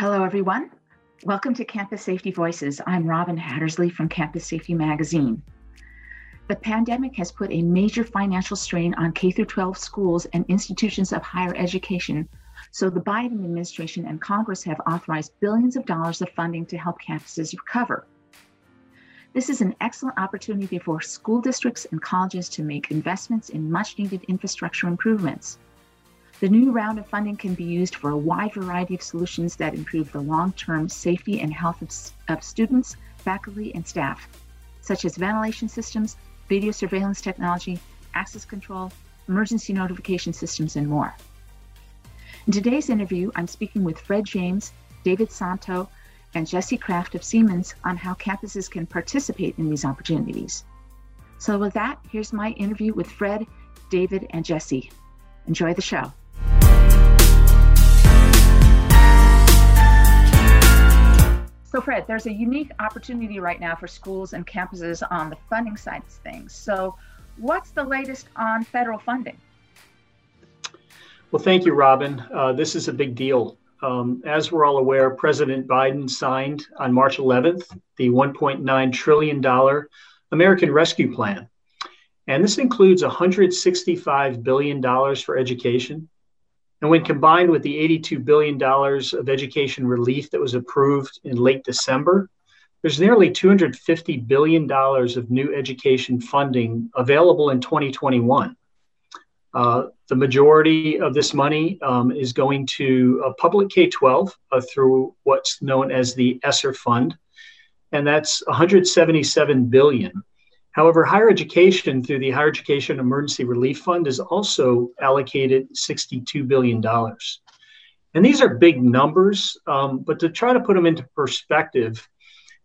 Hello, everyone. Welcome to Campus Safety Voices. I'm Robin Hattersley from Campus Safety Magazine. The pandemic has put a major financial strain on K 12 schools and institutions of higher education. So the Biden administration and Congress have authorized billions of dollars of funding to help campuses recover. This is an excellent opportunity for school districts and colleges to make investments in much needed infrastructure improvements. The new round of funding can be used for a wide variety of solutions that improve the long term safety and health of, of, students, faculty, and staff, such as ventilation systems, video surveillance technology, access control, emergency notification systems, and more. In today's interview, I'm speaking with Fred James, David Santo, and Jesse Kraft of Siemens on how campuses can participate in these opportunities. So, with that, here's my interview with Fred, David, and Jesse. Enjoy the show. So, Fred, there's a unique opportunity right now for schools and campuses on the funding side of things. So, what's the latest on federal funding? Well, thank you, Robin. Uh, this is a big deal. Um, as we're all aware, President Biden signed on March 11th the $1.9 trillion American Rescue Plan. And this includes $165 billion for education, and when combined with the $82 billion of education relief that was approved in late December, there's nearly $250 billion of new education funding available in 2021. Uh, the majority of this money um, is going to public K 12 uh, through what's known as the ESSER Fund, and that's 177 billion. However, higher education through the Higher Education Emergency Relief Fund is also allocated $62 billion. And these are big numbers, um, but to try to put them into perspective,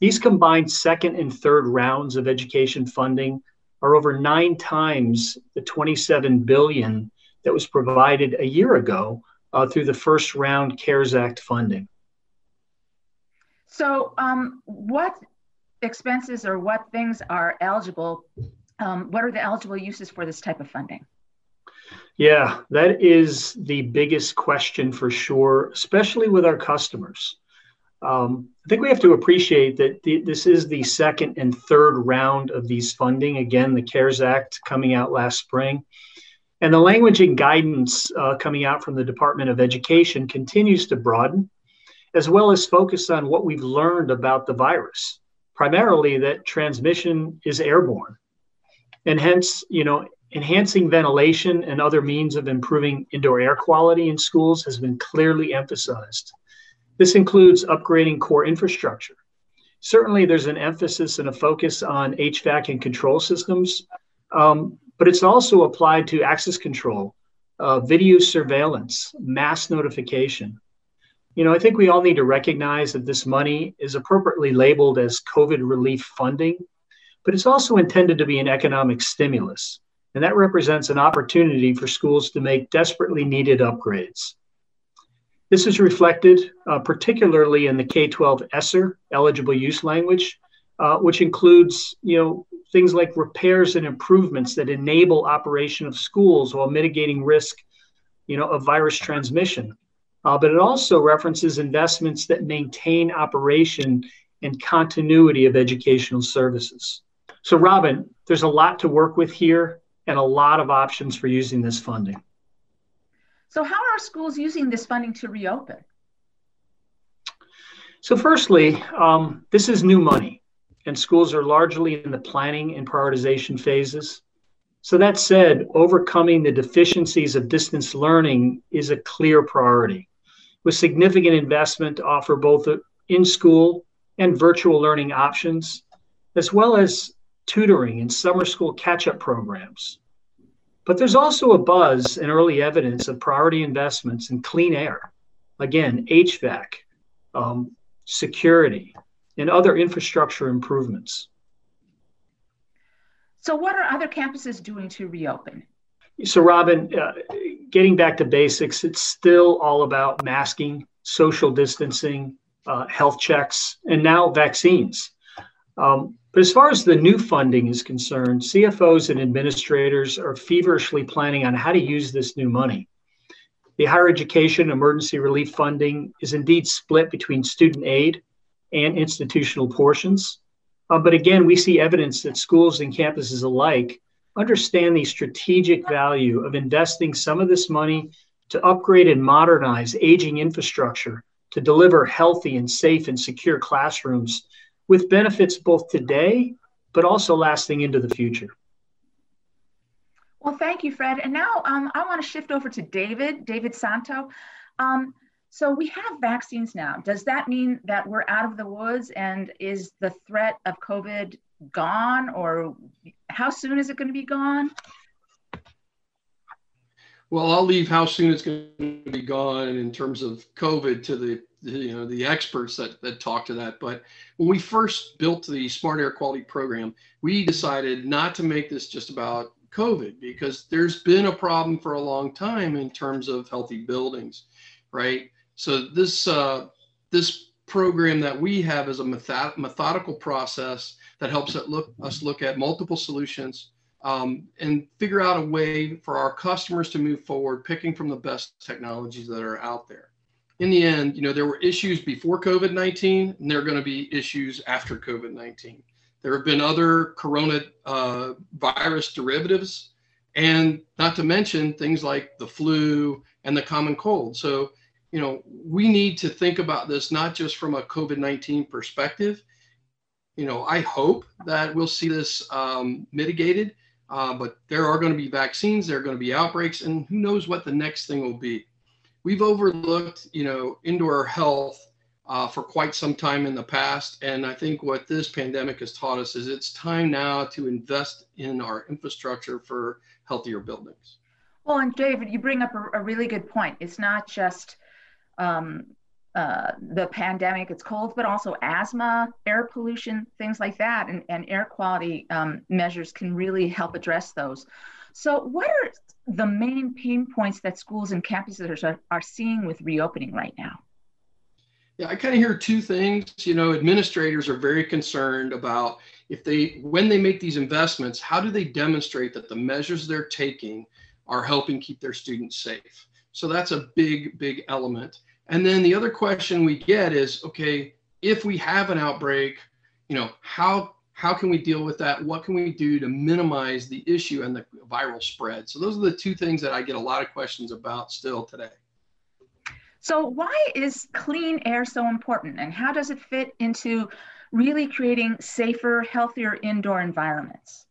these combined second and third rounds of education funding are over nine times the 27 billion that was provided a year ago uh, through the first round CARES Act funding. So, um, what expenses or what things are eligible, um, what are the eligible uses for this type of funding? Yeah, that is the biggest question for sure, especially with our customers. Um, I think we have to appreciate that this is the second and third round of these funding. Again, the CARES Act coming out last spring. And the language and guidance uh, coming out from the Department of Education continues to broaden, as well as focus on what we've learned about the virus primarily that transmission is airborne. And hence, you know, enhancing ventilation and other means of improving indoor air quality in schools has been clearly emphasized. This includes upgrading core infrastructure. Certainly, there's an emphasis and a focus on HVAC and control systems, um, but it's also applied to access control, uh, video surveillance, mass notification, you know, I think we all need to recognize that this money is appropriately labeled as COVID relief funding, but it's also intended to be an economic stimulus. And that represents an opportunity for schools to make desperately needed upgrades. This is reflected uh, particularly in the K 12 ESSER eligible use language, uh, which includes you know, things like repairs and improvements that enable operation of schools while mitigating risk you know, of virus transmission uh, but it also references investments that maintain operation and continuity of educational services. So, Robin, there's a lot to work with here and a lot of options for using this funding. So, how are schools using this funding to reopen? So, firstly, um, this is new money, and schools are largely in the planning and prioritization phases. So, that said, overcoming the deficiencies of distance learning is a clear priority with significant investment to offer both in school and virtual learning options, as well as tutoring and summer school catch up programs. But there's also a buzz and early evidence of priority investments in clean air, again, HVAC, um, security, and other infrastructure improvements. So, what are other campuses doing to reopen? So, Robin, uh, getting back to basics, it's still all about masking, social distancing, uh, health checks, and now vaccines. Um, but as far as the new funding is concerned, CFOs and administrators are feverishly planning on how to use this new money. the higher education emergency relief funding is indeed split between student aid and institutional portions. Uh, but again, we see evidence that schools and campuses alike understand the strategic value of investing some of this money to upgrade and modernize aging infrastructure to deliver healthy and safe and secure classrooms with benefits both today but also lasting into the future. Well, thank you, Fred. And now um, I want to shift over to David, David Santo. Um, so we have vaccines now. Does that mean that we're out of the woods and is the threat of COVID gone or how soon is it going to be gone? Well, I'll leave how soon it's going to be gone in terms of COVID to the, you know the experts that that talk to that. But when we first built the Smart Air Quality Program, we decided not to make this just about COVID because there's been a problem for a long time in terms of healthy buildings, right? So this uh, this program that we have is a method- methodical process that helps it look, us look at multiple solutions um, and figure out a way for our customers to move forward, picking from the best technologies that are out there. In the end, you know, there were issues before COVID 19, and there are going to be issues after COVID 19. There have been other corona uh, derivatives, and not to mention things like the flu and the common cold. So, you know, we need to think about this not just from a COVID 19 perspective. You know, I hope that we'll see this um, mitigated uh, but there are going to be vaccines, there are going to be outbreaks, and who knows what the next thing will be. We've overlooked, you know, indoor health uh, for quite some time in the past, and I think what this pandemic has taught us is it's time now to invest in our infrastructure for healthier buildings. Well, and David, you bring up a, a really good point. It's not just um, uh, the pandemic, it's cold, but also asthma, air pollution, things like that, and, and air quality um, measures can really help address those. So, what are the main pain points that schools and campuses are, are seeing with reopening right now? Yeah, I kind of hear two things. You know, administrators are very concerned about if they, when they make these investments, how do they demonstrate that the measures they're taking are helping keep their students safe? So that's a big, big element. And then the other question we get is, okay, if we have an outbreak, you know, how how can we deal with that? What can we do to minimize the issue and the viral spread? So those are the two things that I get a lot of questions about still today. So why is clean air so important and how does it fit into really creating safer, healthier indoor environments?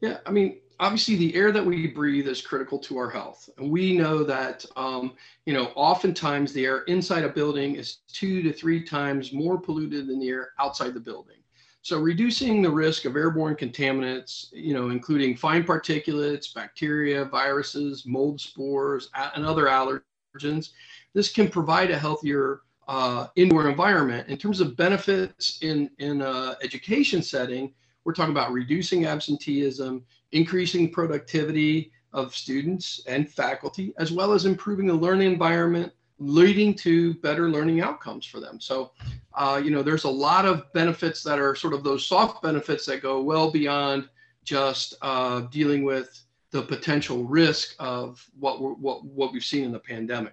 Yeah, I mean, obviously the air that we breathe is critical to our health. And we know that um, you know oftentimes the air inside a building is two to three times more polluted than the air outside the building. So reducing the risk of airborne contaminants you know including fine particulates bacteria viruses mold spores and other allergens this can provide a healthier uh, indoor environment. In terms of benefits in in a education setting we're talking about reducing absenteeism increasing productivity of students and faculty, as well as improving the learning environment, leading to better learning outcomes for them. So, uh, you know, there's a lot of benefits that are sort of those soft benefits that go well beyond just uh, dealing with the potential risk of what we're, what what we've seen in the pandemic.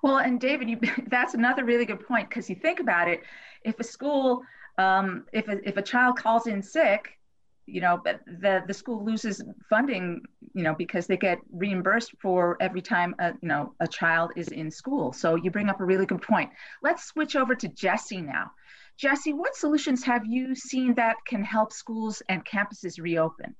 Well, and David, you, that's another really good point because you think about it, if a school, um, if a, if a child calls in sick, you know, the the school loses funding, you know, because they get reimbursed for every time a you know a child is in school. So you bring up a really good point. Let's switch over to Jesse now. Jesse, what solutions have you seen that can help schools and campuses reopen?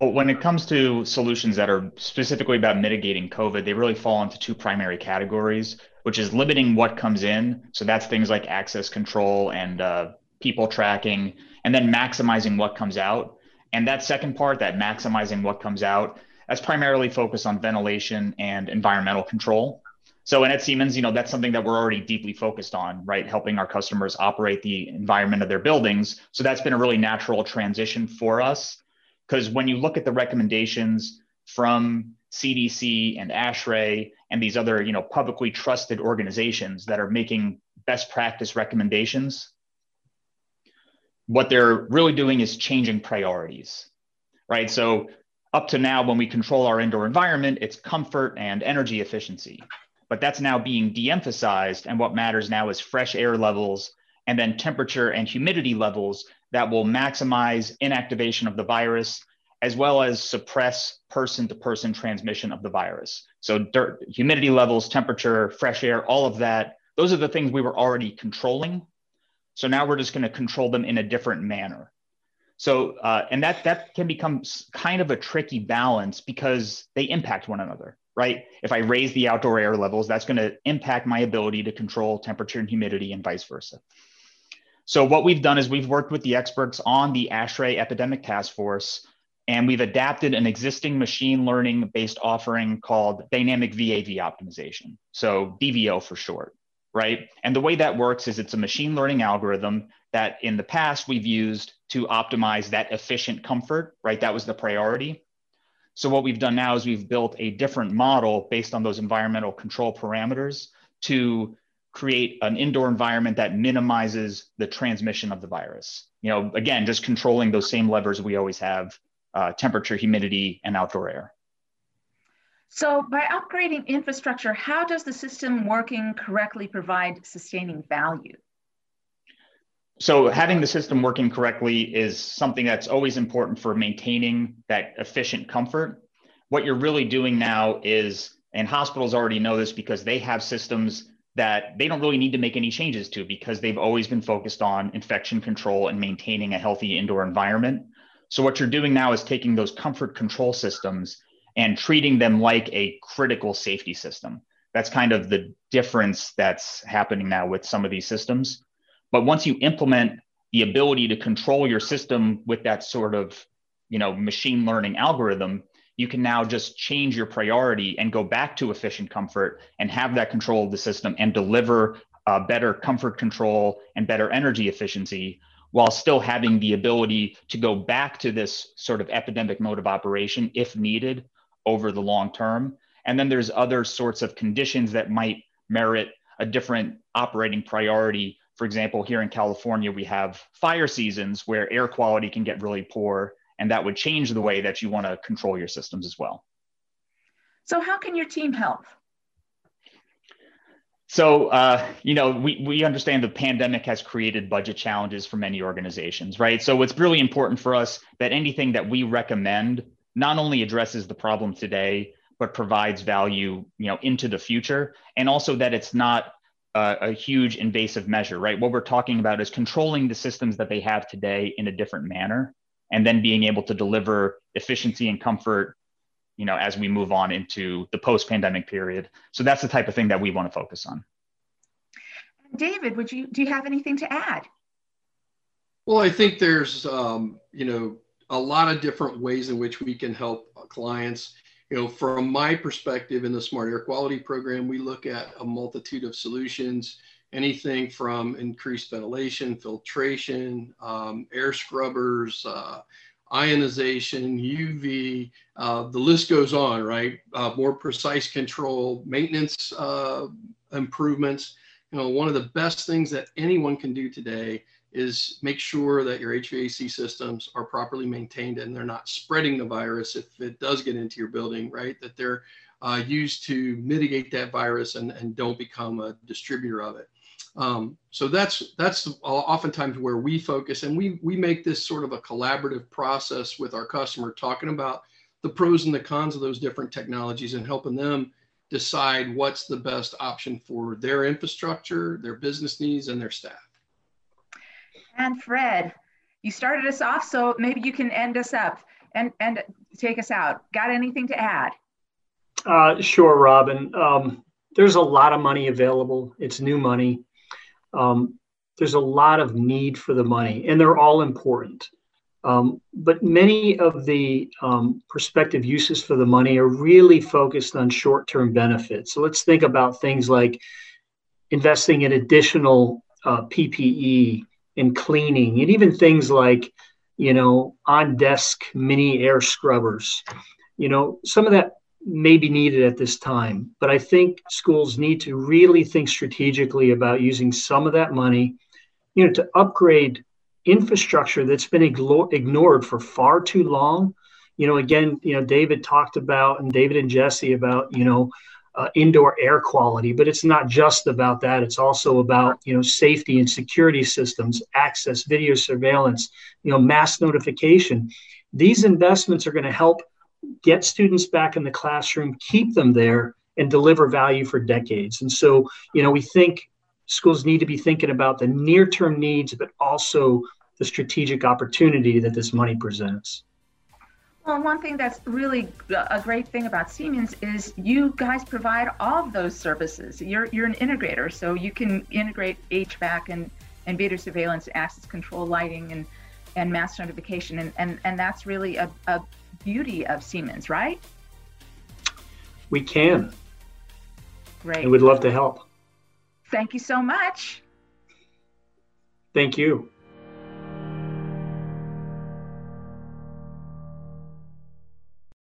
Well, when it comes to solutions that are specifically about mitigating COVID, they really fall into two primary categories, which is limiting what comes in. So that's things like access control and uh, people tracking and then maximizing what comes out. And that second part, that maximizing what comes out, that's primarily focused on ventilation and environmental control. So, and at Siemens, you know, that's something that we're already deeply focused on, right? Helping our customers operate the environment of their buildings. So that's been a really natural transition for us. Because when you look at the recommendations from CDC and ASHRAE and these other, you know, publicly trusted organizations that are making best practice recommendations, what they're really doing is changing priorities, right? So Up to now, when we control our indoor environment, it's comfort and energy efficiency. But that's now being de emphasized. And what matters now is fresh air levels and then temperature and humidity levels that will maximize inactivation of the virus as well as suppress person to person transmission of the virus. So, dirt, humidity levels, temperature, fresh air, all of that, those are the things we were already controlling. So now we're just going to control them in a different manner. So, uh, and that that can become kind of a tricky balance because they impact one another, right? If I raise the outdoor air levels, that's going to impact my ability to control temperature and humidity, and vice versa. So, what we've done is we've worked with the experts on the ASHRAE Epidemic Task Force, and we've adapted an existing machine learning based offering called Dynamic VAV Optimization. So, DVO for short right? And the way that works is it's a machine learning algorithm that in the past we've used to optimize that efficient comfort, right? That was the priority. So what we've done now is we've built a different model based on those environmental control parameters to create an indoor environment that minimizes the transmission of the virus. You know, again, just controlling those same levers we always have, uh, temperature, humidity, and outdoor air. So by upgrading infrastructure, how does the system working correctly provide sustaining value? So having the system working correctly is something that's always important for maintaining that efficient comfort. What you're really doing now is, and hospitals already know this because they have systems that they don't really need to make any changes to because they've always been focused on infection control and maintaining a healthy indoor environment. So what you're doing now is taking those comfort control systems and treating them like a critical safety system. That's kind of the difference that's happening now with some of these systems. But once you implement the ability to control your system with that sort of, you know, machine learning algorithm, you can now just change your priority and go back to efficient comfort and have that control of the system and deliver uh, better comfort control and better energy efficiency while still having the ability to go back to this sort of epidemic mode of operation if needed over the long term. And then there's other sorts of conditions that might merit a different operating priority. For example, here in California, we have fire seasons where air quality can get really poor, and that would change the way that you want to control your systems as well. So, how can your team help? So, uh, you know, we, we understand the pandemic has created budget challenges for many organizations, right? So, it's really important for us that anything that we recommend not only addresses the problem today, but provides value, you know, into the future, and also that it's not a, a huge invasive measure, right? What we're talking about is controlling the systems that they have today in a different manner, and then being able to deliver efficiency and comfort, you know, as we move on into the post-pandemic period. So that's the type of thing that we want to focus on. David, would you do you have anything to add? Well, I think there's, um, you know, a lot of different ways in which we can help clients. You know, from my perspective in the Smart Air Quality Program, we look at a multitude of solutions, anything from increased ventilation, filtration, um, air scrubbers, uh, ionization, UV, uh, the list goes on, right? Uh, more precise control, maintenance uh, improvements. You know, one of the best things that anyone can do today is make sure that your HVAC systems are properly maintained and they're not spreading the virus if it does get into your building, right? That they're uh, used to mitigate that virus and, and don't become a distributor of it. Um, so that's that's oftentimes where we focus, and we we make this sort of a collaborative process with our customer, talking about the pros and the cons of those different technologies and helping them decide what's the best option for their infrastructure, their business needs, and their staff. And Fred, you started us off, so maybe you can end us up and, and take us out. Got anything to add? Uh, sure, Robin. Um, there's a lot of money available. It's new money. Um, there's a lot of need for the money, and they're all important. Um, but many of the um, prospective uses for the money are really focused on short term benefits. So let's think about things like investing in additional uh, PPE, and cleaning, and even things like, you know, on desk mini air scrubbers. You know, some of that may be needed at this time, but I think schools need to really think strategically about using some of that money, you know, to upgrade infrastructure that's been ignored for far too long you know, again, you know, David talked about and David and Jesse about, you know, uh, indoor air quality, but it's not just about that. It's also about you know safety and security systems, access, video surveillance, you know, mass notification. These investments are going to help get students back in the classroom, keep them there, and deliver value for decades. And so, you know, we think schools need to be thinking about the near-term needs, but also the strategic opportunity that this money presents. Well, one thing that's really a great thing about Siemens is you guys provide all of those services. You're you're an integrator, so you can integrate HVAC and, and video surveillance, access control, lighting, and and mass notification, and and, and that's really a, a beauty of Siemens, right? We can. Great. And we'd love to help. Thank you so much. Thank you.